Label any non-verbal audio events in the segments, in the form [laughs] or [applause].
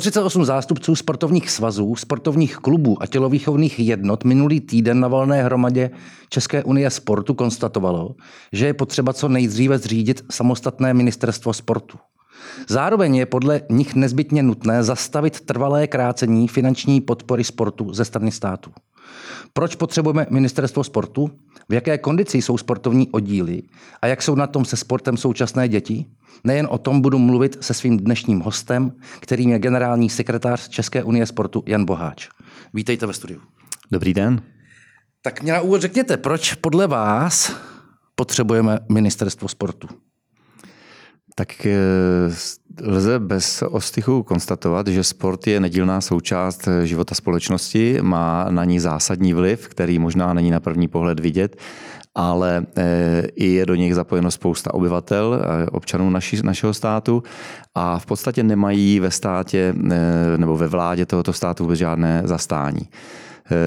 138 zástupců sportovních svazů, sportovních klubů a tělovýchovných jednot minulý týden na volné hromadě České unie sportu konstatovalo, že je potřeba co nejdříve zřídit samostatné ministerstvo sportu. Zároveň je podle nich nezbytně nutné zastavit trvalé krácení finanční podpory sportu ze strany státu. Proč potřebujeme ministerstvo sportu? V jaké kondici jsou sportovní oddíly? A jak jsou na tom se sportem současné děti? Nejen o tom budu mluvit se svým dnešním hostem, kterým je generální sekretář České unie sportu Jan Boháč. Vítejte ve studiu. Dobrý den. Tak mě na úvod řekněte, proč podle vás potřebujeme ministerstvo sportu? Tak eh, lze bez ostychu konstatovat, že sport je nedílná součást života společnosti, má na ní zásadní vliv, který možná není na první pohled vidět, ale eh, i je do nich zapojeno spousta obyvatel, občanů naši, našeho státu a v podstatě nemají ve státě eh, nebo ve vládě tohoto státu vůbec žádné zastání.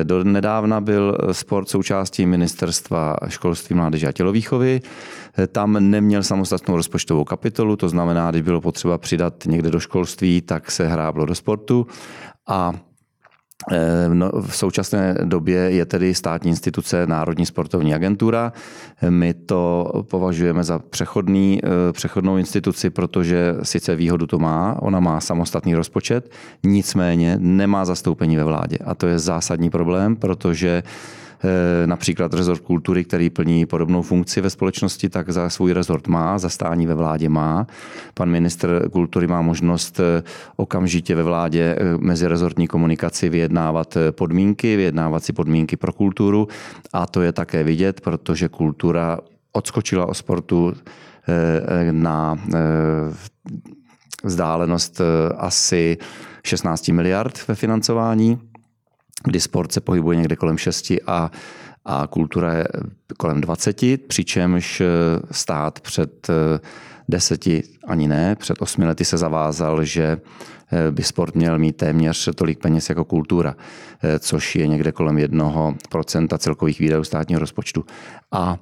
Do nedávna byl sport součástí ministerstva školství, mládeže a tělovýchovy. Tam neměl samostatnou rozpočtovou kapitolu, to znamená, když bylo potřeba přidat někde do školství, tak se hráblo do sportu. A v současné době je tedy státní instituce Národní sportovní agentura. My to považujeme za přechodný, eh, přechodnou instituci, protože sice výhodu to má, ona má samostatný rozpočet, nicméně nemá zastoupení ve vládě. A to je zásadní problém, protože Eh, například rezort kultury, který plní podobnou funkci ve společnosti, tak za svůj rezort má, zastání ve vládě má. Pan ministr kultury má možnost eh, okamžitě ve vládě eh, mezi rezortní komunikaci vyjednávat podmínky, vyjednávat si podmínky pro kulturu a to je také vidět, protože kultura odskočila o sportu na vzdálenost asi 16 miliard ve financování kdy sport se pohybuje někde kolem 6 a, a kultura je kolem 20, přičemž stát před deseti ani ne, před osmi lety se zavázal, že by sport měl mít téměř tolik peněz jako kultura, což je někde kolem jednoho procenta celkových výdajů státního rozpočtu. A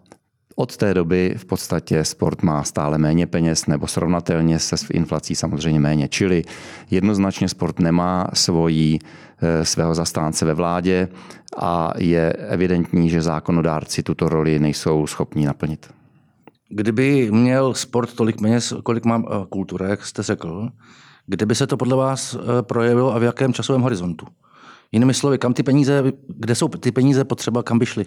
od té doby v podstatě sport má stále méně peněz nebo srovnatelně se s inflací samozřejmě méně. Čili jednoznačně sport nemá svojí, eh, svého zastánce ve vládě a je evidentní, že zákonodárci tuto roli nejsou schopni naplnit. Kdyby měl sport tolik peněz, kolik má eh, kultura, jak jste řekl, kde by se to podle vás eh, projevilo a v jakém časovém horizontu? Jinými slovy, kam ty peníze, kde jsou ty peníze potřeba, kam by šly?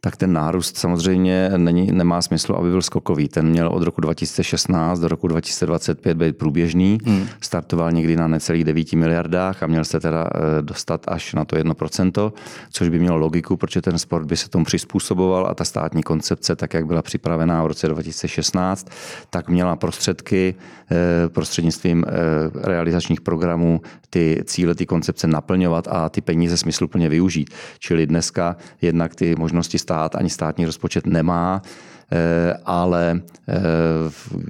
Tak ten nárůst samozřejmě není, nemá smysl, aby byl skokový. Ten měl od roku 2016 do roku 2025 být průběžný. Hmm. Startoval někdy na necelých 9 miliardách a měl se teda eh, dostat až na to 1%, což by mělo logiku, protože ten sport by se tomu přizpůsoboval a ta státní koncepce, tak jak byla připravená v roce 2016, tak měla prostředky eh, prostřednictvím eh, realizačních programů ty cíle, ty koncepce naplňovat a ty peníze smysluplně využít. Čili dneska jednak ty možnosti stát ani státní rozpočet nemá, eh, ale eh,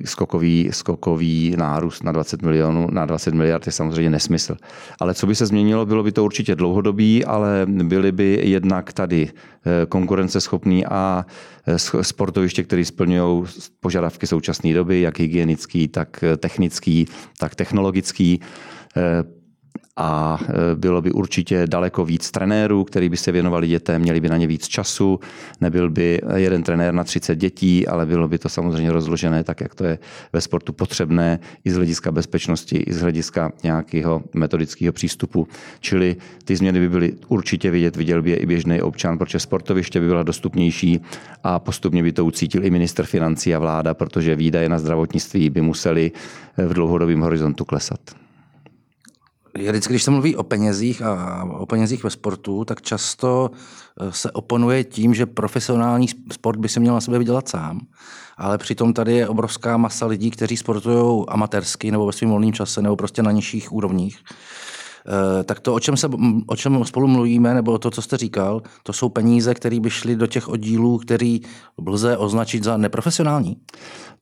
skokový, skokový nárůst na 20 milionů, na 20 miliard je samozřejmě nesmysl. Ale co by se změnilo, bylo by to určitě dlouhodobý, ale byly by jednak tady eh, konkurenceschopný a sportoviště, které splňují požadavky současné doby, jak hygienický, tak technický, tak technologický a e, bylo by určitě daleko víc trenérů, který by se věnovali dětem, měli by na ně víc času, nebyl by jeden trenér na 30 dětí, ale bylo by to samozřejmě rozložené tak, jak to je ve sportu potřebné i z hlediska bezpečnosti, i z hlediska nějakého metodického přístupu. Čili ty změny by byly určitě vidět, viděl by je i běžný občan, protože sportoviště by byla dostupnější a postupně by to ucítil i minister financí a vláda, protože výdaje na zdravotnictví by museli v dlouhodobém horizontu klesat vždycky, když se mluví o penězích a o penězích ve sportu, tak často eh, se oponuje tím, že profesionální sport by se měl na sebe vydělat sám, ale přitom tady je obrovská masa lidí, kteří sportují amatérsky nebo ve svém volném čase nebo prostě na nižších úrovních. Eh, tak to, o čem, se, o čem spolu mluvíme, nebo to, co jste říkal, to jsou peníze, které by šly do těch oddílů, který lze označit za neprofesionální?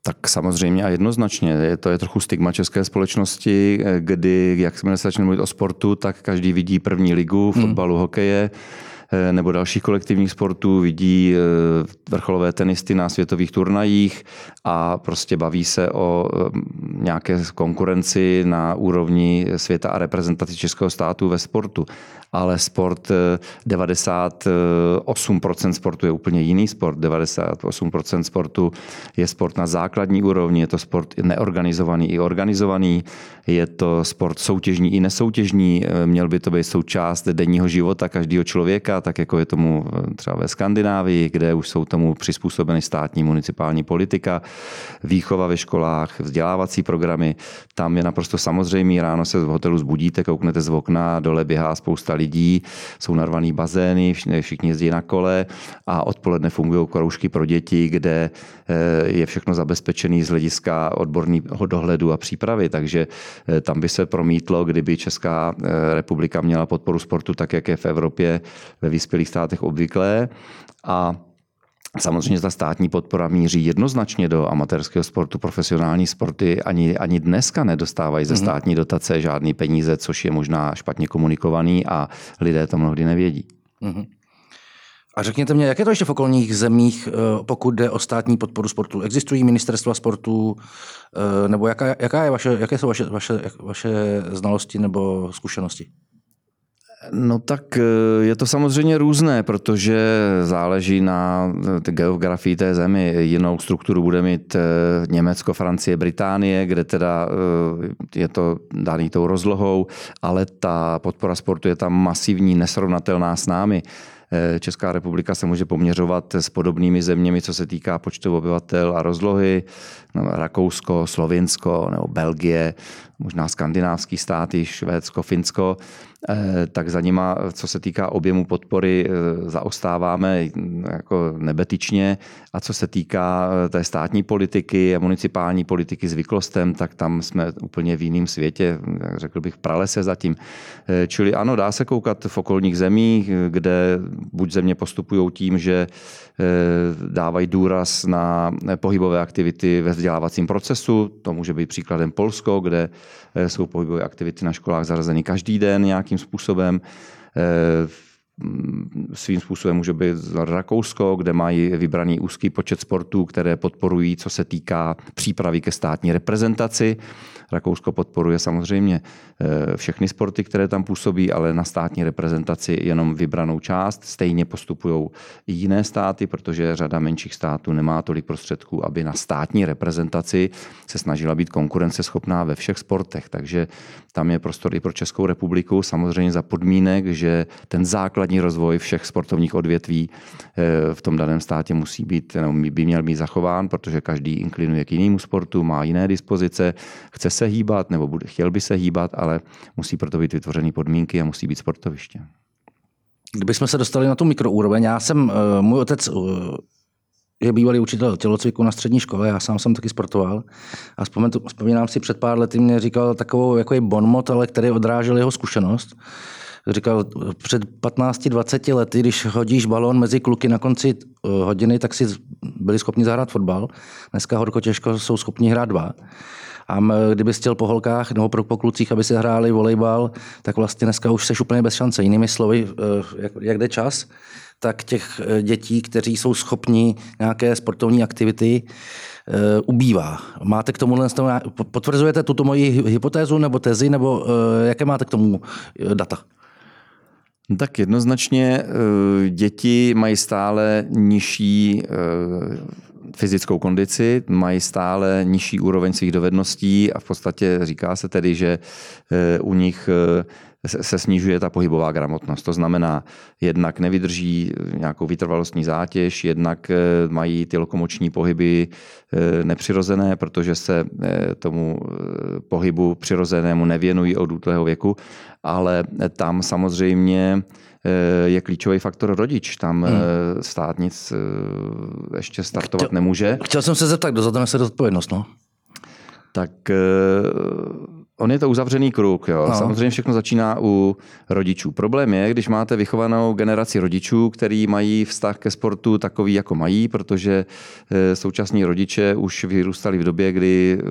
Tak samozřejmě a jednoznačně. Je to je trochu stigma české společnosti, kdy, jak jsme začali mluvit o sportu, tak každý vidí první ligu, hmm. fotbalu, hmm. hokeje, nebo dalších kolektivních sportů, vidí vrcholové tenisty na světových turnajích a prostě baví se o nějaké konkurenci na úrovni světa a reprezentaci českého státu ve sportu ale sport 98% sportu je úplně jiný sport. 98% sportu je sport na základní úrovni, je to sport neorganizovaný i organizovaný, je to sport soutěžní i nesoutěžní, měl by to být součást denního života každého člověka, tak jako je tomu třeba ve Skandinávii, kde už jsou tomu přizpůsobeny státní municipální politika, výchova ve školách, vzdělávací programy. Tam je naprosto samozřejmý, ráno se v hotelu zbudíte, kouknete z okna, dole běhá spousta lidí, jsou narvaný bazény, všichni jezdí na kole a odpoledne fungují kroužky pro děti, kde eh, je všechno zabezpečené z hlediska odborného dohledu a přípravy. Takže eh, tam by se promítlo, kdyby Česká eh, republika měla podporu sportu tak, jak je v Evropě ve vyspělých státech obvyklé. A Samozřejmě ta státní podpora míří jednoznačně do amatérského sportu. Profesionální sporty ani, ani dneska nedostávají ze mhm. státní dotace žádný peníze, což je možná špatně komunikovaný a lidé to mnohdy nevědí. Mm-hmm. A řekněte mě, jak je to ještě v okolních zemích, eh, pokud jde o státní podporu sportu? Existují ministerstva sportu, eh, nebo jaká, jaká je vaše, jaké jsou vaše, vaše, vaše znalosti nebo zkušenosti? No tak eh, je to samozřejmě různé, protože záleží na eh, geografii té zemi. Jinou strukturu bude mít eh, Německo, Francie, Británie, kde teda je to daný tou rozlohou, ale ta podpora sportu je tam masivní, nesrovnatelná s námi. Česká republika se může poměřovat s podobnými zeměmi, co se týká počtu obyvatel a rozlohy. No, Rakousko, Slovinsko nebo Belgie, možná skandinávský státy, Švédsko, Finsko. Eh, tak za nima, co se týká objemu podpory, eh, zaostáváme jako nebetyčně. A co se týká eh, té státní politiky a municipální politiky zvyklostem, tak tam jsme úplně v jiném světě, řekl bych, pralese zatím. Čili ano, dá se koukat v okolních zemích, kde buď země postupují tím, že dávají důraz na pohybové aktivity ve vzdělávacím procesu. To může být příkladem Polsko, kde jsou pohybové aktivity na školách zařazeny každý den nějakým způsobem. Eh, svým způsobem může být Rakousko, kde mají vybraný úzký počet sportů, které podporují, co se týká přípravy ke státní reprezentaci. Rakousko podporuje samozřejmě eh, všechny sporty, které tam působí, ale na státní reprezentaci jenom vybranou část. Stejně postupují i jiné státy, protože řada menších států nemá tolik prostředků, aby na státní reprezentaci se snažila být konkurenceschopná ve všech sportech. Takže tam je prostor i pro Českou republiku, samozřejmě za podmínek, že ten základní rozvoj všech sportovních odvětví eh, v tom daném státě musí být, by měl být zachován, protože každý inklinuje k jinému sportu, má jiné dispozice, chce se hýbat nebo bude, chtěl by se hýbat, ale musí proto být vytvořený podmínky a musí být sportoviště. Kdybychom se dostali na tu mikroúroveň, já jsem, eh, můj otec eh, je bývalý učitel tělocviku na střední škole, já sám jsem taky sportoval a vzpomínám si před pár lety mě říkal takovou jako je bonmot, ale který odrážel jeho zkušenost. Říkal, před 15-20 lety, když hodíš balón mezi kluky na konci eh, hodiny, tak si byli schopni zahrát fotbal. Dneska horko těžko jsou schopni hrát dva. A kdyby chtěl po holkách nebo pro po klucích, aby si hráli volejbal, tak vlastně dneska už seš úplně bez šance. Jinými slovy, eh, jak, jak jde čas, tak těch eh, dětí, kteří jsou schopni nějaké sportovní aktivity, ubývá. Máte k tomu, potvrzujete tuto moji hypotézu nebo tezi, nebo jaké máte k tomu data? Tak jednoznačně děti mají stále nižší fyzickou kondici, mají stále nižší úroveň svých dovedností a v podstatě říká se tedy, že eh, u nich eh, se snižuje ta pohybová gramotnost. To znamená, jednak nevydrží nějakou vytrvalostní zátěž, jednak eh, mají ty lokomoční pohyby nepřirozené, protože se tomu pohybu přirozenému nevěnují od útlého věku, ale tam samozřejmě Eh, je klíčový faktor rodič. Tam hmm. Eh, stát nic eh, ještě startovat chtěl, nemůže. Chtěl jsem se zeptat, kdo za to nese odpovědnost, no? Tak On je to uzavřený kruh. Jo. No. Samozřejmě všechno začíná u rodičů. Problém je, když máte vychovanou generaci rodičů, který mají vztah ke sportu takový, jako mají, protože eh, současní rodiče už vyrůstali v době, kdy eh,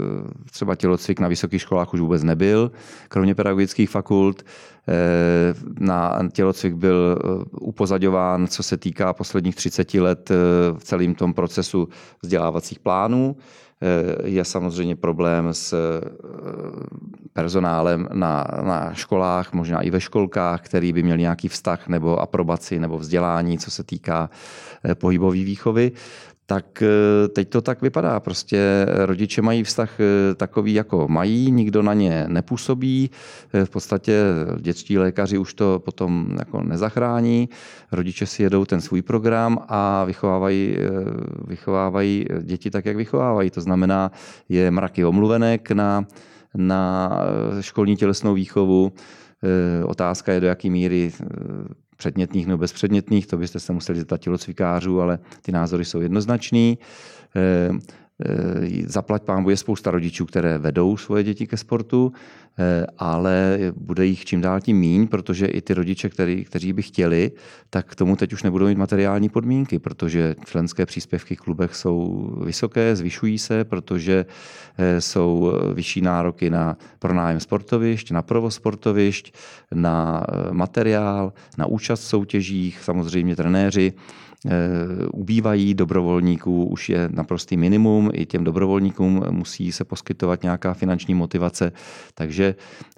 třeba tělocvik na vysokých školách už vůbec nebyl, kromě pedagogických fakult. Eh, na tělocvik byl upozaďován, co se týká posledních 30 let v celém tom procesu vzdělávacích plánů. Eh, je samozřejmě problém s eh, personálem na, na školách, možná i ve školkách, který by měl nějaký vztah nebo aprobaci nebo vzdělání, co se týká eh, pohybové výchovy tak eh, teď to tak vypadá. Prostě rodiče mají vztah eh, takový, jako mají, nikdo na ně nepůsobí. Eh, v podstatě dětští lékaři už to potom jako nezachrání. Rodiče si jedou ten svůj program a vychovávají, vychovávají děti tak, jak vychovávají. To znamená, je mraky omluvenek na, na školní tělesnou výchovu. Otázka je, do jaké míry předmětných nebo bezpředmětných, to byste se museli zeptat tělocvikářů, ale ty názory jsou jednoznačný. Eh, eh, zaplať pán je spousta rodičů, které vedou svoje děti ke sportu, ale bude jich čím dál tím míň, protože i ty rodiče, který, kteří by chtěli, tak k tomu teď už nebudou mít materiální podmínky, protože členské příspěvky v klubech jsou vysoké, zvyšují se, protože jsou vyšší nároky na pronájem sportovišť, na provoz sportovišť, na materiál, na účast v soutěžích, samozřejmě trenéři Eh, ubývají dobrovolníků, už je naprostý minimum, i těm dobrovolníkům musí se poskytovat nějaká finanční motivace, takže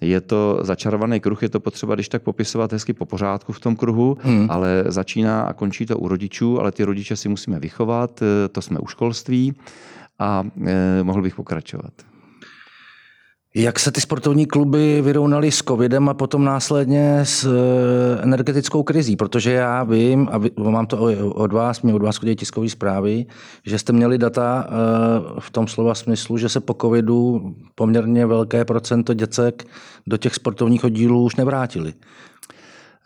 je to začarovaný kruh, je to potřeba, když tak popisovat hezky po pořádku v tom kruhu, hmm. ale začíná a končí to u rodičů, ale ty rodiče si musíme vychovat, eh, to jsme u školství a eh, mohl bych pokračovat. Jak se ty sportovní kluby vyrovnaly s covidem a potom následně s eh, energetickou krizí? Protože já vím, a mám to od vás, mě od vás chodí tiskové zprávy, že jste měli data eh, v tom slova smyslu, že se po covidu poměrně velké procento děcek do těch sportovních oddílů už nevrátili.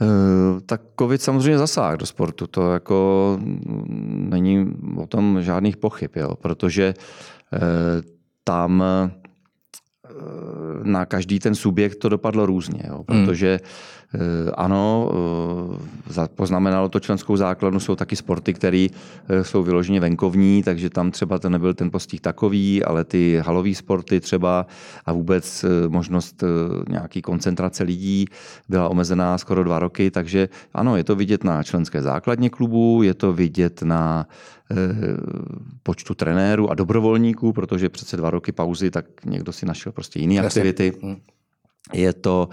Eh, tak covid samozřejmě zasáhl do sportu, to jako není o tom žádných pochyb, jo, protože tam na každý ten subjekt to dopadlo různě, jo, hmm. protože ano, eh, poznamenalo to členskou základnu, jsou taky sporty, které eh, jsou vyloženě venkovní, takže tam třeba to nebyl ten postih takový, ale ty halové sporty třeba a vůbec možnost nějaký koncentrace lidí byla omezená skoro dva roky, takže ano, je to vidět na členské základně klubu, je to vidět na počtu trenérů a dobrovolníků, protože přece dva roky pauzy, tak někdo si našel prostě jiné aktivity. Je to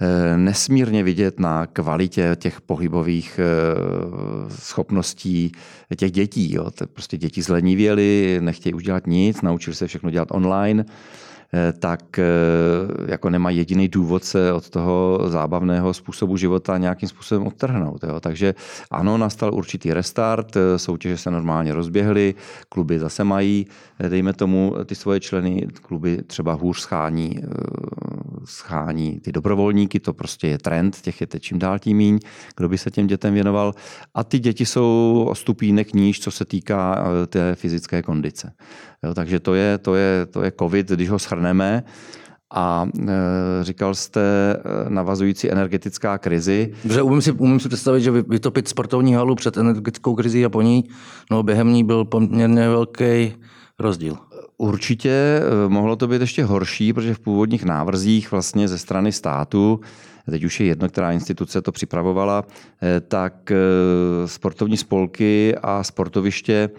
eh, nesmírně vidět na kvalitě těch pohybových eh, schopností těch dětí. Jo. Prostě děti zlenivěly, nechtějí už dělat nic, naučili se všechno dělat online. Eh, tak eh, jako nemá jediný důvod se od toho zábavného způsobu života nějakým způsobem odtrhnout. Jo. Takže ano, nastal určitý restart, eh, soutěže se normálně rozběhly, kluby zase mají, dejme tomu, ty svoje členy, kluby třeba hůř schání, schání ty dobrovolníky, to prostě je trend, těch je teď čím dál tím míň, kdo by se těm dětem věnoval. A ty děti jsou o stupínek níž, co se týká té fyzické kondice. Jo, takže to je, to, je, to je covid, když ho shrneme. A e, říkal jste e, navazující energetická krizi. Dobře, umím si, umím si představit, že vytopit sportovní halu před energetickou krizí a po ní, no během ní byl poměrně velký rozdíl. Určitě e, mohlo to být ještě horší, protože v původních návrzích vlastně ze strany státu teď už je jedno, která instituce to připravovala, tak sportovní spolky a sportoviště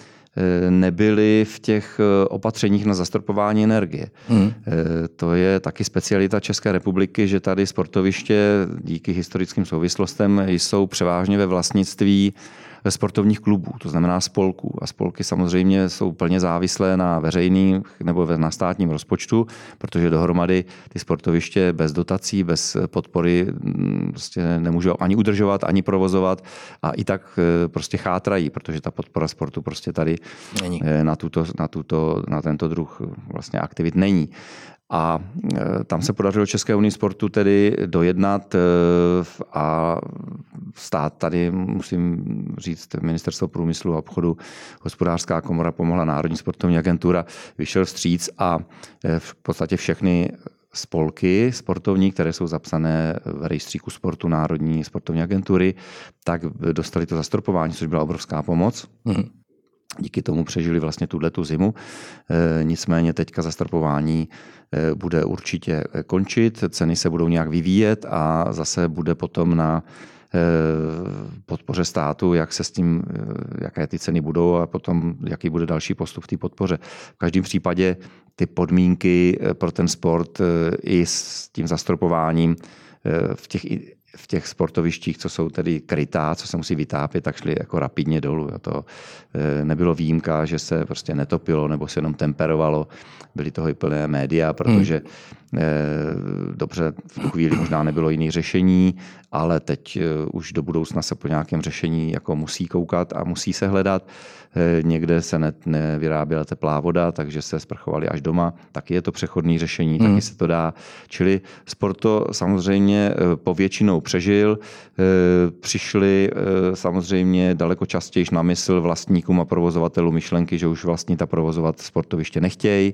nebyly v těch eh, opatřeních na zastropování energie. Hmm. Eh, to je taky specialita České republiky, že tady sportoviště díky historickým souvislostem jsou převážně ve vlastnictví sportovních klubů, to znamená spolků. A spolky samozřejmě jsou plně závislé na veřejný nebo na státním rozpočtu, protože dohromady ty sportoviště bez dotací, bez podpory mm, prostě nemůžou ani udržovat, ani provozovat a i tak e, prostě chátrají, protože ta podpora sportu prostě tady není. E, na, tuto, na, tuto, na tento druh vlastně aktivit není. A e, tam se podařilo České unii sportu tedy dojednat e, a stát tady, musím říct, ministerstvo průmyslu a obchodu, hospodářská komora pomohla Národní sportovní agentura, vyšel vstříc a e, v podstatě všechny spolky sportovní, které jsou zapsané v rejstříku sportu Národní sportovní agentury, tak dostali to zastropování, což byla obrovská pomoc. Mm. Díky tomu přežili vlastně tuhle tu zimu. E, nicméně teďka zastropování e, bude určitě končit, ceny se budou nějak vyvíjet a zase bude potom na podpoře státu, jak se s tím, jaké ty ceny budou a potom jaký bude další postup v té podpoře. V každém případě ty podmínky pro ten sport i s tím zastropováním v těch v těch sportovištích, co jsou tedy krytá, co se musí vytápět, tak šli jako rapidně dolů. To e, nebylo výjimka, že se prostě netopilo nebo se jenom temperovalo. Byly toho i plné média, protože hmm. Dobře, v tu chvíli možná nebylo jiné řešení, ale teď e, už do budoucna se po nějakém řešení jako musí koukat a musí se hledat. Eh, někde se ne, nevyráběla teplá voda, takže se sprchovali až doma. Taky je to přechodné řešení, hmm. taky se to dá. Čili sport to samozřejmě eh, povětšinou přežil. Eh, přišli samozřejmě daleko častěji na mysl vlastníkům a provozovatelům myšlenky, že už vlastně ta provozovat sportoviště nechtějí Eh,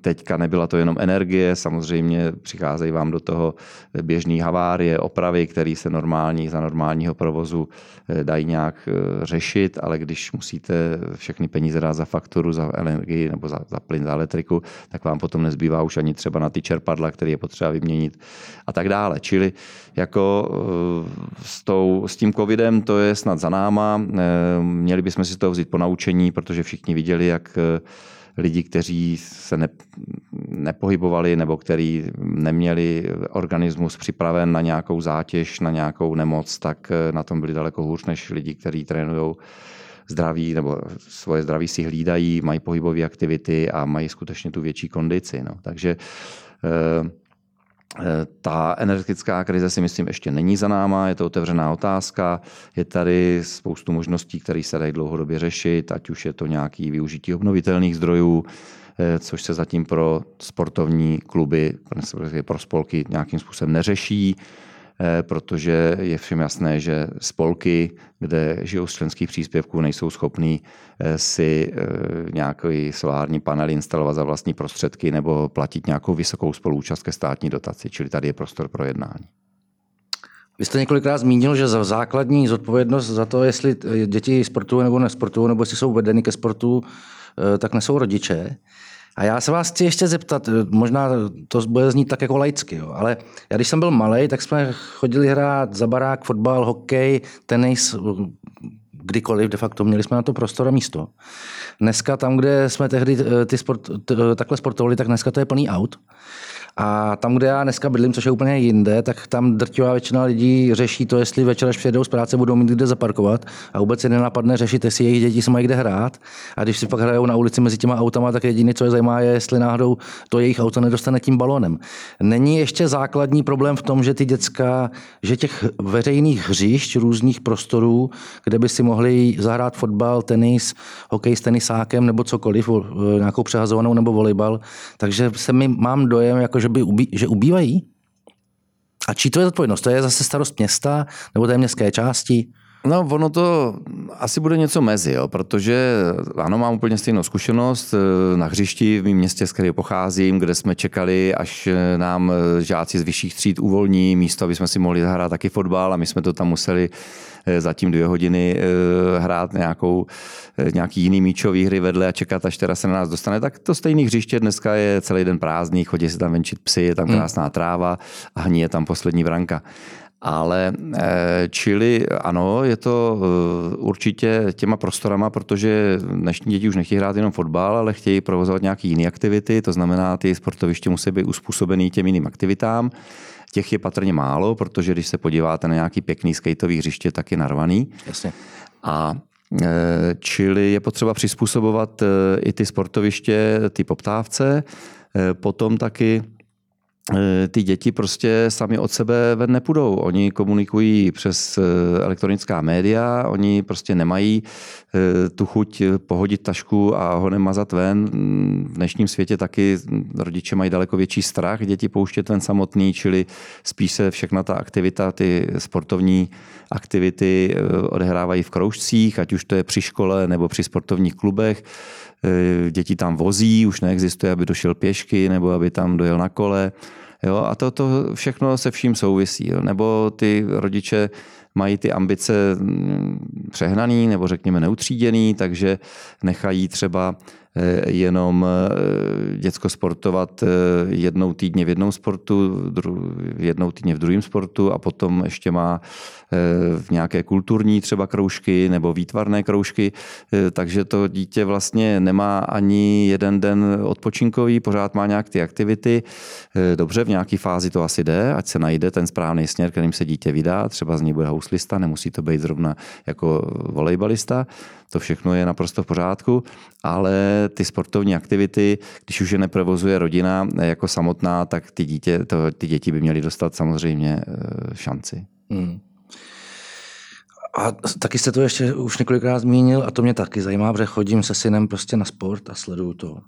teďka nebyla to jenom energie, samozřejmě přicházejí vám do toho běžné havárie, opravy, které se normální, za normálního provozu eh, dají nějak eh, řešit, ale když musíte všechny peníze dát za fakturu, za energii nebo za, za plyn, za elektriku, tak vám potom nezbývá už ani třeba na ty čerpadla, které je potřeba vyměnit a tak dále. Čili jako s, tou, s tím covidem to je snad za náma. Měli bychom si to vzít po naučení, protože všichni viděli, jak lidi, kteří se ne, nepohybovali nebo kteří neměli organismus připraven na nějakou zátěž, na nějakou nemoc, tak eh, na tom byli daleko hůř než lidi, kteří trénují zdraví nebo svoje zdraví si hlídají, mají pohybové aktivity a mají skutečně tu větší kondici. No. Takže eh, ta energetická krize si myslím ještě není za náma, je to otevřená otázka. Je tady spoustu možností, které se dají dlouhodobě řešit, ať už je to nějaký využití obnovitelných zdrojů, eh, což se zatím pro sportovní kluby, pro spolky nějakým způsobem neřeší. Eh, protože je všem jasné, že spolky, kde žijou z členských příspěvků, nejsou schopní eh, si eh, nějaký solární panel instalovat za vlastní prostředky nebo platit nějakou vysokou spolúčast ke státní dotaci. Čili tady je prostor pro jednání. Vy jste několikrát zmínil, že za základní zodpovědnost za to, jestli děti sportují nebo nesportují, nebo jestli jsou vedeny ke sportu, tak nesou rodiče. A já se vás chci ještě zeptat, možná to bude znít tak jako laicky, jo, ale já když jsem byl malý, tak jsme chodili hrát za barák, fotbal, hokej, tenis, kdykoliv, de facto měli jsme na to prostor a místo. Dneska tam, kde jsme tehdy eh, ty sport, takhle sportovali, tak dneska to je plný aut. A tam, kde já dneska bydlím, což je úplně jinde, tak tam drtivá většina lidí řeší to, jestli večer, až přijedou z práce, budou mít kde zaparkovat a vůbec si nenapadne řešit, jestli jejich děti se mají kde hrát. A když si pak hrajou na ulici mezi těma autama, tak jediné, co je zajímá, je, jestli náhodou to jejich auto nedostane tím balónem. Není ještě základní problém v tom, že ty děcka, že těch veřejných hřišť, různých prostorů, kde by si mohli zahrát fotbal, tenis, hokej s tenisákem nebo cokoliv, nějakou přehazovanou nebo volejbal, takže se mi mám dojem, jako, že že, by ubí, že ubývají? A čí to je zodpovědnost? To je zase starost města nebo té městské části? No, ono to asi bude něco mezi, jo, protože ano, mám úplně stejnou zkušenost eh, na hřišti v mém městě, z kterého pocházím, kde jsme čekali, až eh, nám eh, žáci z vyšších tříd uvolní místo, aby jsme si mohli zahrát taky fotbal a my jsme to tam museli zatím dvě hodiny hrát nějakou, nějaký jiný míčový hry vedle a čekat, až teda se na nás dostane. Tak to stejné hřiště dneska je celý den prázdný, chodí se tam venčit psy, je tam hmm. krásná tráva a hní je tam poslední vranka. Ale eh, čili ano, je to eh, určitě těma prostorama, protože dnešní děti už nechtějí hrát jenom fotbal, ale chtějí provozovat nějaké jiné aktivity, to znamená, ty sportoviště musí být uspůsobený těm jiným aktivitám. Těch je patrně málo, protože když se podíváte na nějaký pěkný skateový hřiště, tak je narvaný. Jasně. A eh, Čili je potřeba přizpůsobovat i ty sportoviště, ty poptávce. Potom taky ty děti prostě sami od sebe ven nepůjdou. Oni komunikují přes eh, elektronická média, oni prostě nemají eh, tu chuť pohodit tašku a ho nemazat ven. V dnešním světě taky rodiče mají daleko větší strach děti pouštět ven samotný, čili spíš se všechna ta aktivita, ty sportovní aktivity odehrávají v kroužcích, ať už to je při škole nebo při sportovních klubech. Děti tam vozí, už neexistuje, aby došel pěšky nebo aby tam dojel na kole. Jo, a to, to všechno se vším souvisí. Jo. Nebo ty rodiče mají ty ambice mm, přehnaný nebo řekněme neutříděný, takže nechají třeba Eh, jenom eh, děcko sportovat eh, jednou týdně v jednom sportu, jednou týdně v druhém sportu a potom ještě má v nějaké kulturní třeba kroužky nebo výtvarné kroužky, takže to dítě vlastně nemá ani jeden den odpočinkový, pořád má nějak ty aktivity. Dobře, v nějaké fázi to asi jde, ať se najde ten správný směr, kterým se dítě vydá, třeba z ní bude houslista, nemusí to být zrovna jako volejbalista, to všechno je naprosto v pořádku, ale ty sportovní aktivity, když už je neprovozuje rodina jako samotná, tak ty, dítě, to, ty děti by měly dostat samozřejmě eh, šanci. Hmm. A taky jste to ještě už několikrát zmínil a to mě taky zajímá, protože chodím se synem prostě na sport a sleduju to.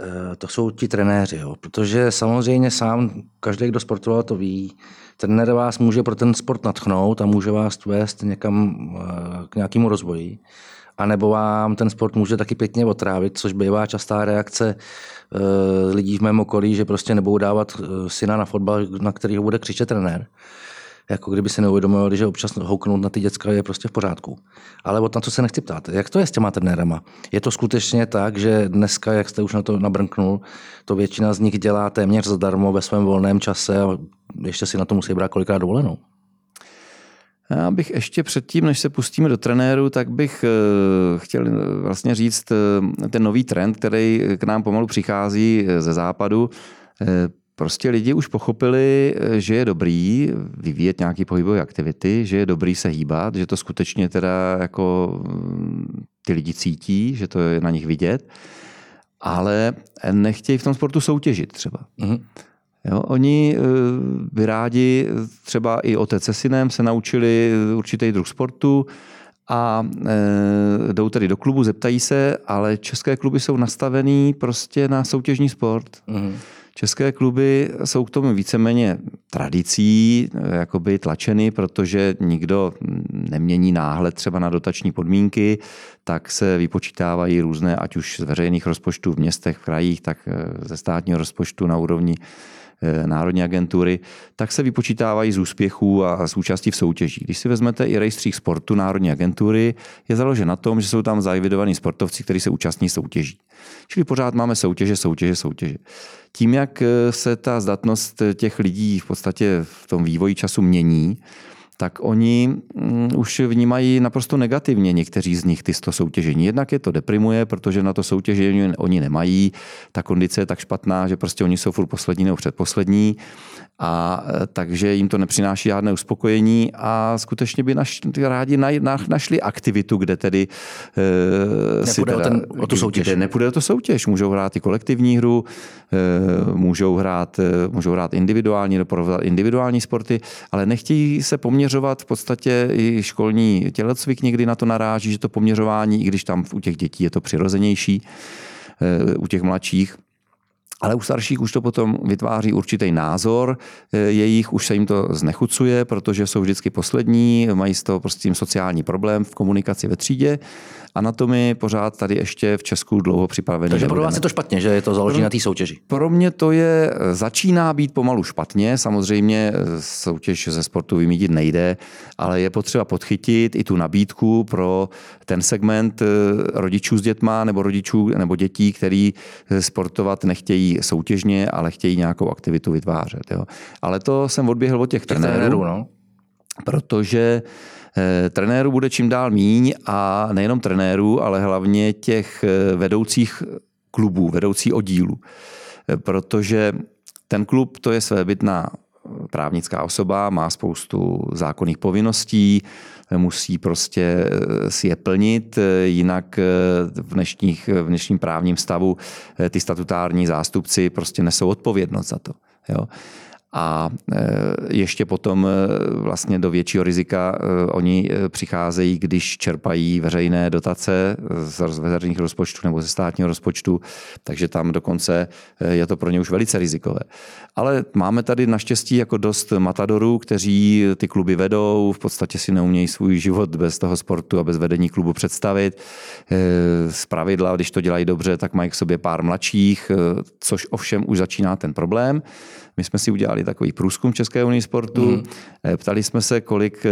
E, to jsou ti trenéři, jo. protože samozřejmě sám, každý, kdo sportoval, to ví, trenér vás může pro ten sport natchnout a může vás vést někam e, k nějakému rozvoji a nebo vám ten sport může taky pěkně otrávit, což bývá častá reakce e, lidí v mém okolí, že prostě nebudou dávat syna na fotbal, na kterého bude křičet trenér. Jako kdyby si neuvědomovali, že občas houknout na ty děcka je prostě v pořádku. Ale o tam, co se nechci ptát, jak to je s těma trenérama? Je to skutečně tak, že dneska, jak jste už na to nabrnknul, to většina z nich dělá téměř zadarmo ve svém volném čase a ještě si na to musí brát kolikrát dovolenou? Já bych ještě předtím, než se pustíme do trenéru, tak bych eh, chtěl vlastně říct eh, ten nový trend, který k nám pomalu přichází eh, ze západu. Prostě lidi už pochopili, že je dobrý vyvíjet nějaké pohybové aktivity, že je dobrý se hýbat, že to skutečně teda jako mm, ty lidi cítí, že to je na nich vidět, ale nechtějí v tom sportu soutěžit třeba. Mm-hmm. Jo, oni eh, by rádi třeba i otec se synem se naučili určitý druh sportu a e, jdou tedy do klubu, zeptají se, ale české kluby jsou nastavený prostě na soutěžní sport. Mm. České kluby jsou k tomu víceméně tradicí, jakoby tlačeny, protože nikdo nemění náhled třeba na dotační podmínky, tak se vypočítávají různé, ať už z veřejných rozpočtů v městech, v krajích, tak eh, ze státního rozpočtu na úrovni Eh, národní agentury, tak se vypočítávají z úspěchů a z účastí v soutěži. Když si vezmete i rejstřík sportu Národní agentury, je založen na tom, že jsou tam zaevidovaní sportovci, kteří se účastní soutěží. Čili pořád máme soutěže, soutěže, soutěže. Tím, jak eh, se ta zdatnost těch lidí v podstatě v tom vývoji času mění, tak oni mm, už vnímají naprosto negativně někteří z nich ty soutěžení. Jednak je to deprimuje, protože na to soutěžení oni nemají, ta kondice je tak špatná, že prostě oni jsou furt poslední nebo předposlední a e, takže jim to nepřináší žádné uspokojení a skutečně by naš, rádi na, na, našli aktivitu, kde tedy e, si teda, o, ten, o tu soutěž. Kde nepůjde o tu soutěž. Můžou hrát i kolektivní hru, e, můžou hrát, e, můžou hrát individuální, individuální sporty, ale nechtějí se poměřovat v podstatě i školní tělocvik někdy na to naráží, že to poměřování, i když tam u těch dětí je to přirozenější, e, u těch mladších, ale u starších už to potom vytváří určitý názor eh, jejich, už se jim to znechucuje, protože jsou vždycky poslední, mají z toho prostě sociální problém v komunikaci ve třídě anatomii pořád tady ještě v Česku dlouho připravený. Takže pro vás je to špatně, že je to založené na té soutěži? Pro mě to je, začíná být pomalu špatně. Samozřejmě soutěž ze sportu vymítit nejde, ale je potřeba podchytit i tu nabídku pro ten segment eh, rodičů s dětma nebo rodičů nebo dětí, který eh, sportovat nechtějí soutěžně, ale chtějí nějakou aktivitu vytvářet. Jo. Ale to jsem odběhl od těch, těch trenérů, trenérů no? protože Eh, trenérů bude čím dál míň a nejenom trenérů, ale hlavně těch eh, vedoucích klubů, vedoucí oddílů. Eh, protože ten klub to je svébytná právnická osoba, má spoustu zákonných povinností, musí prostě si je plnit, jinak v, dnešních, v dnešním právním stavu ty statutární zástupci prostě nesou odpovědnost za to. Jo. A ještě potom vlastně do většího rizika oni přicházejí, když čerpají veřejné dotace z veřejných rozpočtů nebo ze státního rozpočtu, takže tam dokonce je to pro ně už velice rizikové. Ale máme tady naštěstí jako dost matadorů, kteří ty kluby vedou, v podstatě si neumějí svůj život bez toho sportu a bez vedení klubu představit. Z pravidla, když to dělají dobře, tak mají k sobě pár mladších, což ovšem už začíná ten problém. My jsme si udělali takový průzkum České unie sportu. Mm. Ptali jsme se, kolik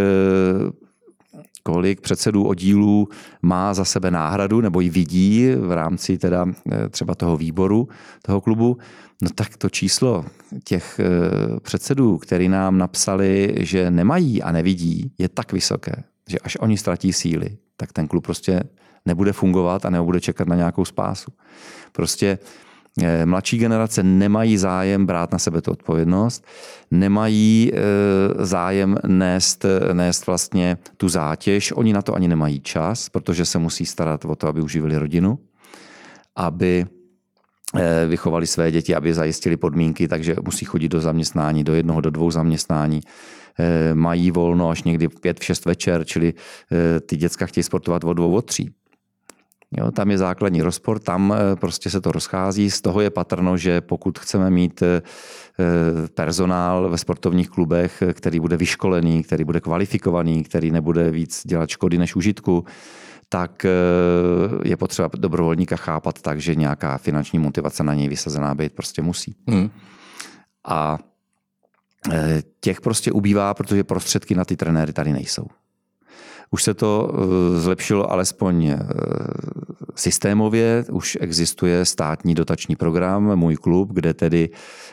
kolik předsedů oddílů má za sebe náhradu nebo ji vidí v rámci teda eh, třeba toho výboru, toho klubu, no tak to číslo těch eh, předsedů, který nám napsali, že nemají a nevidí, je tak vysoké, že až oni ztratí síly, tak ten klub prostě nebude fungovat a nebude čekat na nějakou spásu. Prostě Eh, mladší generace nemají zájem brát na sebe tu odpovědnost, nemají eh, zájem nést, nést vlastně tu zátěž, oni na to ani nemají čas, protože se musí starat o to, aby uživili rodinu, aby eh, vychovali své děti, aby zajistili podmínky, takže musí chodit do zaměstnání, do jednoho, do dvou zaměstnání. Mají volno až někdy pět, šest večer, čili ty děcka chtějí sportovat od dvou, od tří. Jo, tam je základní rozpor, tam eh, prostě se to rozchází. Z toho je patrno, že pokud chceme mít eh, personál ve sportovních klubech, který bude vyškolený, který bude kvalifikovaný, který nebude víc dělat škody než užitku, tak eh, je potřeba dobrovolníka chápat tak, že nějaká finanční motivace na něj vysazená být prostě musí. Hmm. A těch prostě ubývá, protože prostředky na ty trenéry tady nejsou. Už se to eh, zlepšilo alespoň eh, systémově, už existuje státní dotační program Můj klub, kde tedy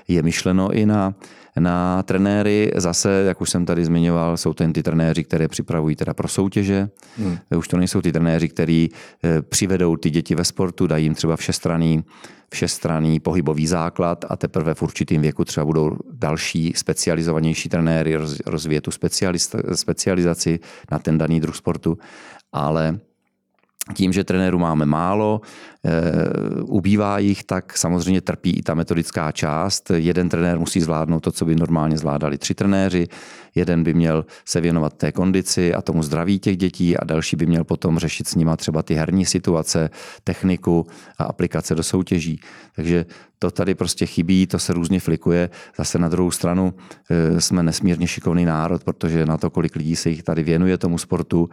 je myšleno i na, na trenéry. Zase, jak už jsem tady zmiňoval, jsou to ty trenéři, které připravují teda pro soutěže. Hmm. Už to nejsou ty trenéři, kteří eh, přivedou ty děti ve sportu, dají jim třeba všestraný všestranný pohybový základ a teprve v určitém věku třeba budou další specializovanější trenéry rozvíjet tu specializaci na ten daný druh sportu, ale tím, že trenérů máme málo, Eh, ubývá jich, tak samozřejmě trpí i ta metodická část. Jeden trenér musí zvládnout to, co by normálně zvládali tři trenéři, jeden by měl se věnovat té kondici a tomu zdraví těch dětí a další by měl potom řešit s nima třeba ty herní situace, techniku a aplikace do soutěží. Takže to tady prostě chybí, to se různě flikuje. Zase na druhou stranu eh, jsme nesmírně šikovný národ, protože na to, kolik lidí se jich tady věnuje tomu sportu,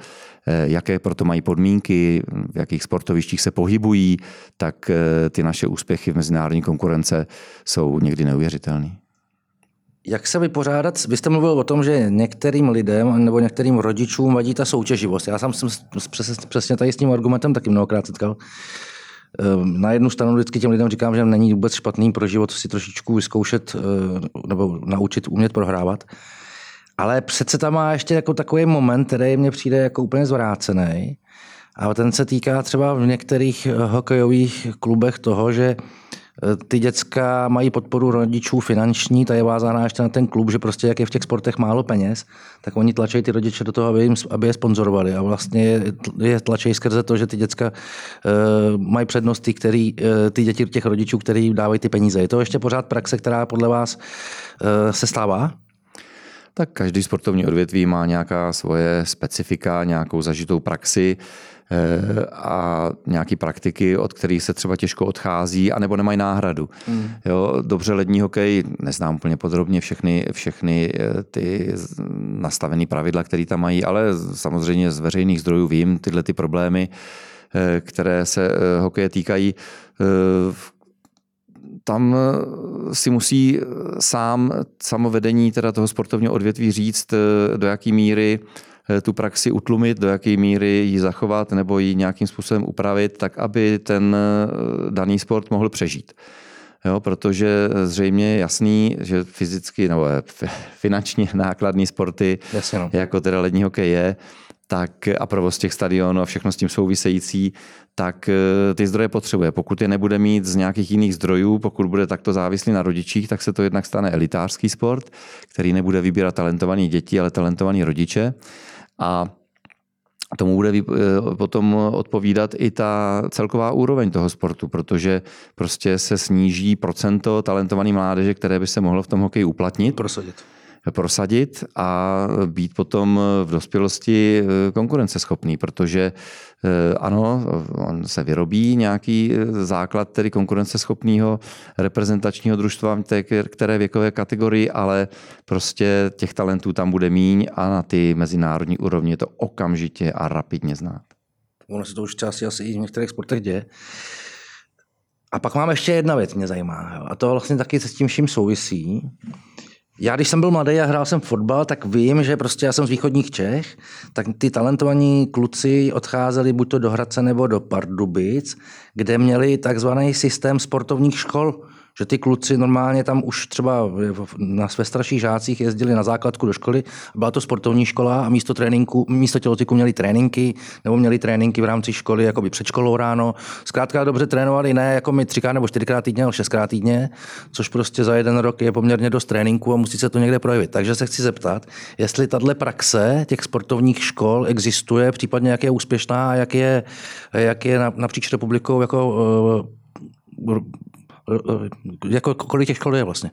eh, jaké proto mají podmínky, v jakých sportovištích se pohybují, tak eh, ty naše úspěchy v mezinárodní konkurence jsou někdy neuvěřitelné. Jak se vypořádat? Vy jste mluvil o tom, že některým lidem nebo některým rodičům vadí ta soutěživost. Já jsem přesně tady s tím argumentem taky mnohokrát setkal. Ehm, na jednu stranu vždycky těm lidem říkám, že není vůbec špatný pro život si trošičku vyzkoušet eh, nebo naučit umět prohrávat. Ale přece tam má ještě jako takový moment, který mně přijde jako úplně zvrácený. A ten se týká třeba v některých eh, hokejových klubech toho, že ty děcka mají podporu rodičů finanční, ta je vázaná ještě na ten klub, že prostě jak je v těch sportech málo peněz, tak oni tlačí ty rodiče do toho, aby, jim, aby je sponzorovali. A vlastně je, tlačí skrze to, že ty děcka uh, mají přednosti, který, uh, ty děti těch rodičů, který dávají ty peníze. Je to ještě pořád praxe, která podle vás uh, se stává? Tak každý sportovní odvětví má nějaká svoje specifika, nějakou zažitou praxi. Eh, a nějaký praktiky, od kterých se třeba těžko odchází, anebo nemají náhradu. Mm. Jo, dobře lední hokej, neznám úplně podrobně všechny, všechny eh, ty nastavené pravidla, které tam mají, ale samozřejmě z veřejných zdrojů vím tyhle ty problémy, eh, které se hokeje týkají tam si musí sám samovedení teda toho sportovního odvětví říct, do jaký míry Eh, tu praxi utlumit, do jaké míry ji zachovat nebo ji nějakým způsobem upravit, tak aby ten eh, daný sport mohl přežít. Jo, protože zřejmě je jasný, že fyzicky nebo eh, [laughs] finančně nákladní sporty, Jasně no. jako teda lední hokej je, tak a provoz těch stadionů a všechno s tím související, tak ty zdroje potřebuje. Pokud je nebude mít z nějakých jiných zdrojů, pokud bude takto závislý na rodičích, tak se to jednak stane elitářský sport, který nebude vybírat talentovaný děti, ale talentovaný rodiče. A tomu bude eh, potom odpovídat i ta celková úroveň toho sportu, protože prostě se sníží procento talentované mládeže, které by se mohlo v tom hokeji uplatnit. Prosadit. Prosadit a být potom v dospělosti konkurenceschopný, protože ano, on se vyrobí nějaký základ tedy konkurenceschopného reprezentačního družstva v té které věkové kategorii, ale prostě těch talentů tam bude míň a na ty mezinárodní úrovni je to okamžitě a rapidně znát. Ono se to už části asi i v některých sportech děje. A pak mám ještě jedna věc, mě zajímá. A to vlastně taky se s tím vším souvisí. Já, když jsem byl mladý a hrál jsem fotbal, tak vím, že prostě já jsem z východních Čech, tak ty talentovaní kluci odcházeli buď to do Hradce nebo do Pardubic, kde měli takzvaný systém sportovních škol že ty kluci normálně tam už třeba na své starších žácích jezdili na základku do školy, byla to sportovní škola a místo tréninku, místo tělocviku měli tréninky, nebo měli tréninky v rámci školy, jako by před školou ráno. Zkrátka dobře trénovali, ne jako my třikrát nebo čtyřikrát týdně, ale šestkrát týdně, což prostě za jeden rok je poměrně dost tréninku a musí se to někde projevit. Takže se chci zeptat, jestli tahle praxe těch sportovních škol existuje, případně jak je úspěšná a jak je, jak je napříč republikou jako Eh, jako kolik těch škol je vlastně?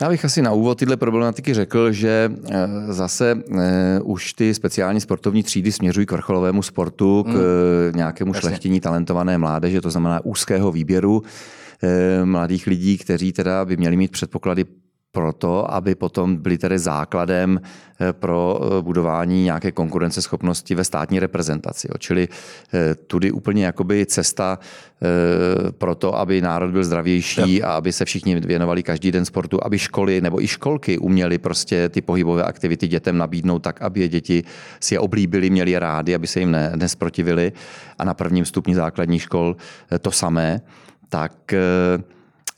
Já bych asi na úvod tyhle problematiky řekl, že eh, zase uh, už ty speciální sportovní třídy směřují k vrcholovému sportu, k mm. nějakému Jasně. šlechtění talentované mládeže, to znamená úzkého výběru mladých lidí, kteří teda by měli mít předpoklady proto, aby potom byly tedy základem eh, pro eh, budování nějaké konkurenceschopnosti ve státní reprezentaci. Čili eh, tudy úplně jakoby cesta pro to, aby národ byl zdravější a aby se všichni věnovali každý den sportu, aby školy nebo i školky uměly prostě ty pohybové aktivity dětem nabídnout tak, aby je děti si je oblíbili, měli je rádi, aby se jim ne, nesprotivili. A na prvním stupni základních škol to samé. Tak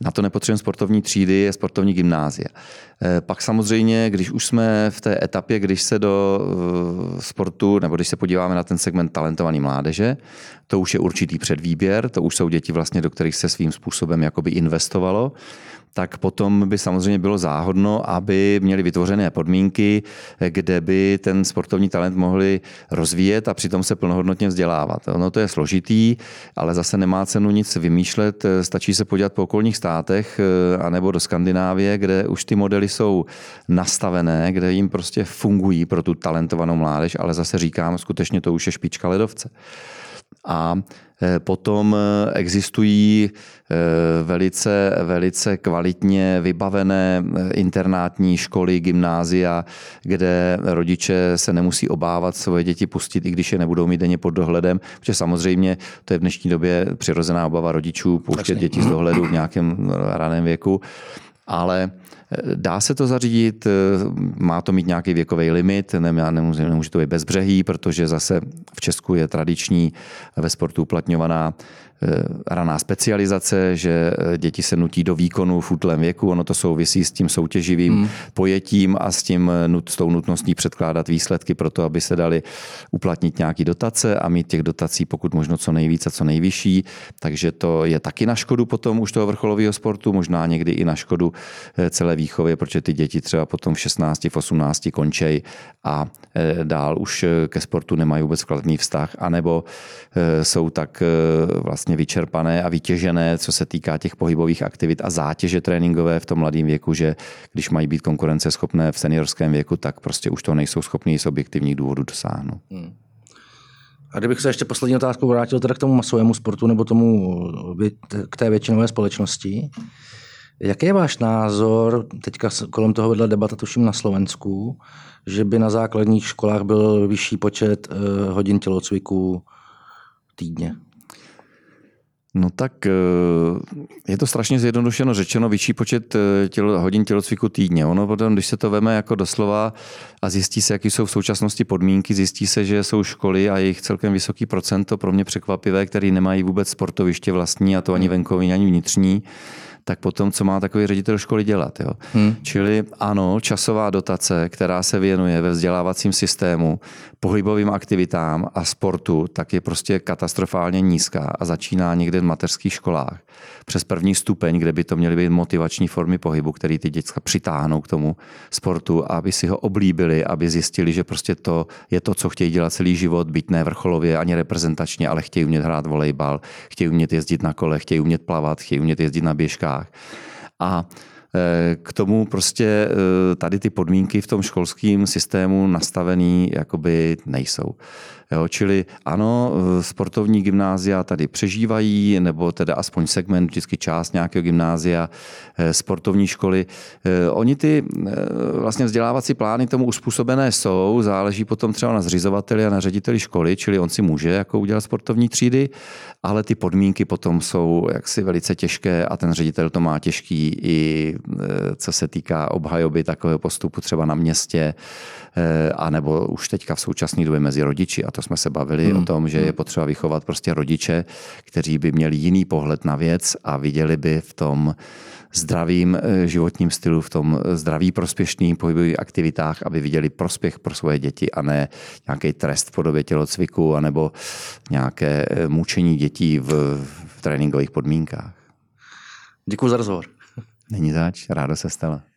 na to nepotřebujeme sportovní třídy, je sportovní gymnázie. Eh, pak samozřejmě, když už jsme v té etapě, když se do eh, sportu, nebo když se podíváme na ten segment talentovaný mládeže, to už je určitý předvýběr, to už jsou děti vlastně, do kterých se svým způsobem jakoby investovalo tak potom by samozřejmě bylo záhodno, aby měli vytvořené podmínky, kde by ten sportovní talent mohli rozvíjet a přitom se plnohodnotně vzdělávat. Ono to je složitý, ale zase nemá cenu nic vymýšlet, stačí se podívat po okolních státech eh, anebo do Skandinávie, kde už ty modely jsou nastavené, kde jim prostě fungují pro tu talentovanou mládež, ale zase říkám, skutečně to už je špička ledovce. A e, potom e, existují e, velice, velice kvalitně vybavené internátní školy, gymnázia, kde rodiče se nemusí obávat svoje děti pustit, i když je nebudou mít denně pod dohledem, protože samozřejmě to je v dnešní době přirozená obava rodičů pouštět děti z dohledu v nějakém raném věku, ale Dá se to zařídit, má to mít nějaký věkový limit, nemůže, nemůže to být bezbřehý, protože zase v Česku je tradiční ve sportu uplatňovaná Eh, raná specializace, že eh, děti se nutí do výkonu v útlém věku. Ono to souvisí s tím soutěživým hmm. pojetím a s, tím, eh, s tou nutností předkládat výsledky pro to, aby se dali uplatnit nějaký dotace a mít těch dotací pokud možno co nejvíc a co nejvyšší. Takže to je taky na škodu potom už toho vrcholového sportu, možná někdy i na škodu celé výchovy, protože ty děti třeba potom v 16, v 18 končej a dál už ke sportu nemají vůbec kladný vztah, anebo jsou tak vlastně vlastně vyčerpané a vytěžené, co se týká těch pohybových aktivit a zátěže tréninkové v tom mladém věku, že když mají být konkurenceschopné v seniorském věku, tak prostě už to nejsou schopní z objektivních důvodů dosáhnout. Hmm. A kdybych se ještě poslední otázku vrátil teda k tomu masovému sportu nebo tomu k té většinové společnosti, jaký je váš názor, teďka kolem toho vedla debata tuším na Slovensku, že by na základních školách byl vyšší počet eh, hodin tělocviku týdně? No tak eh, je to strašně zjednodušeno řečeno, vyšší počet eh, tělo, hodin tělocviku týdně. Ono potom, když se to veme jako doslova a zjistí se, jaké jsou v současnosti podmínky, zjistí se, že jsou školy a jejich celkem vysoký procento, pro mě překvapivé, které nemají vůbec sportoviště vlastní a to ani venkovní, ani vnitřní, tak potom, co má takový ředitel školy dělat. Jo? Hmm. Čili ano, časová dotace, která se věnuje ve vzdělávacím systému, pohybovým aktivitám a sportu, tak je prostě katastrofálně nízká a začíná někde v mateřských školách. Přes první stupeň, kde by to měly být motivační formy pohybu, který ty děcka přitáhnou k tomu sportu, aby si ho oblíbili, aby zjistili, že prostě to je to, co chtějí dělat celý život, byť ne vrcholově ani reprezentačně, ale chtějí umět hrát volejbal, chtějí umět jezdit na kole, chtějí umět plavat, chtějí umět jezdit na běžkách. A K tomu prostě tady ty podmínky v tom školském systému nastavený jakoby nejsou. Jo, čili ano, sportovní gymnázia tady přežívají, nebo teda aspoň segment, vždycky část nějakého gymnázia, sportovní školy. Oni ty vlastně vzdělávací plány tomu uspůsobené jsou, záleží potom třeba na zřizovateli a na řediteli školy, čili on si může jako udělat sportovní třídy, ale ty podmínky potom jsou jaksi velice těžké a ten ředitel to má těžký i co se týká obhajoby takového postupu třeba na městě, a nebo už teďka v současné době mezi rodiči. A to jsme se bavili hmm. o tom, že je potřeba vychovat prostě rodiče, kteří by měli jiný pohled na věc a viděli by v tom zdravým eh, životním stylu, v tom zdraví prospěšným pohybových aktivitách, aby viděli prospěch pro svoje děti a ne nějaký trest v podobě tělocviku anebo nějaké eh, mučení dětí v, v tréninkových podmínkách. Děkuji za rozhovor. Není zač, rádo se stala.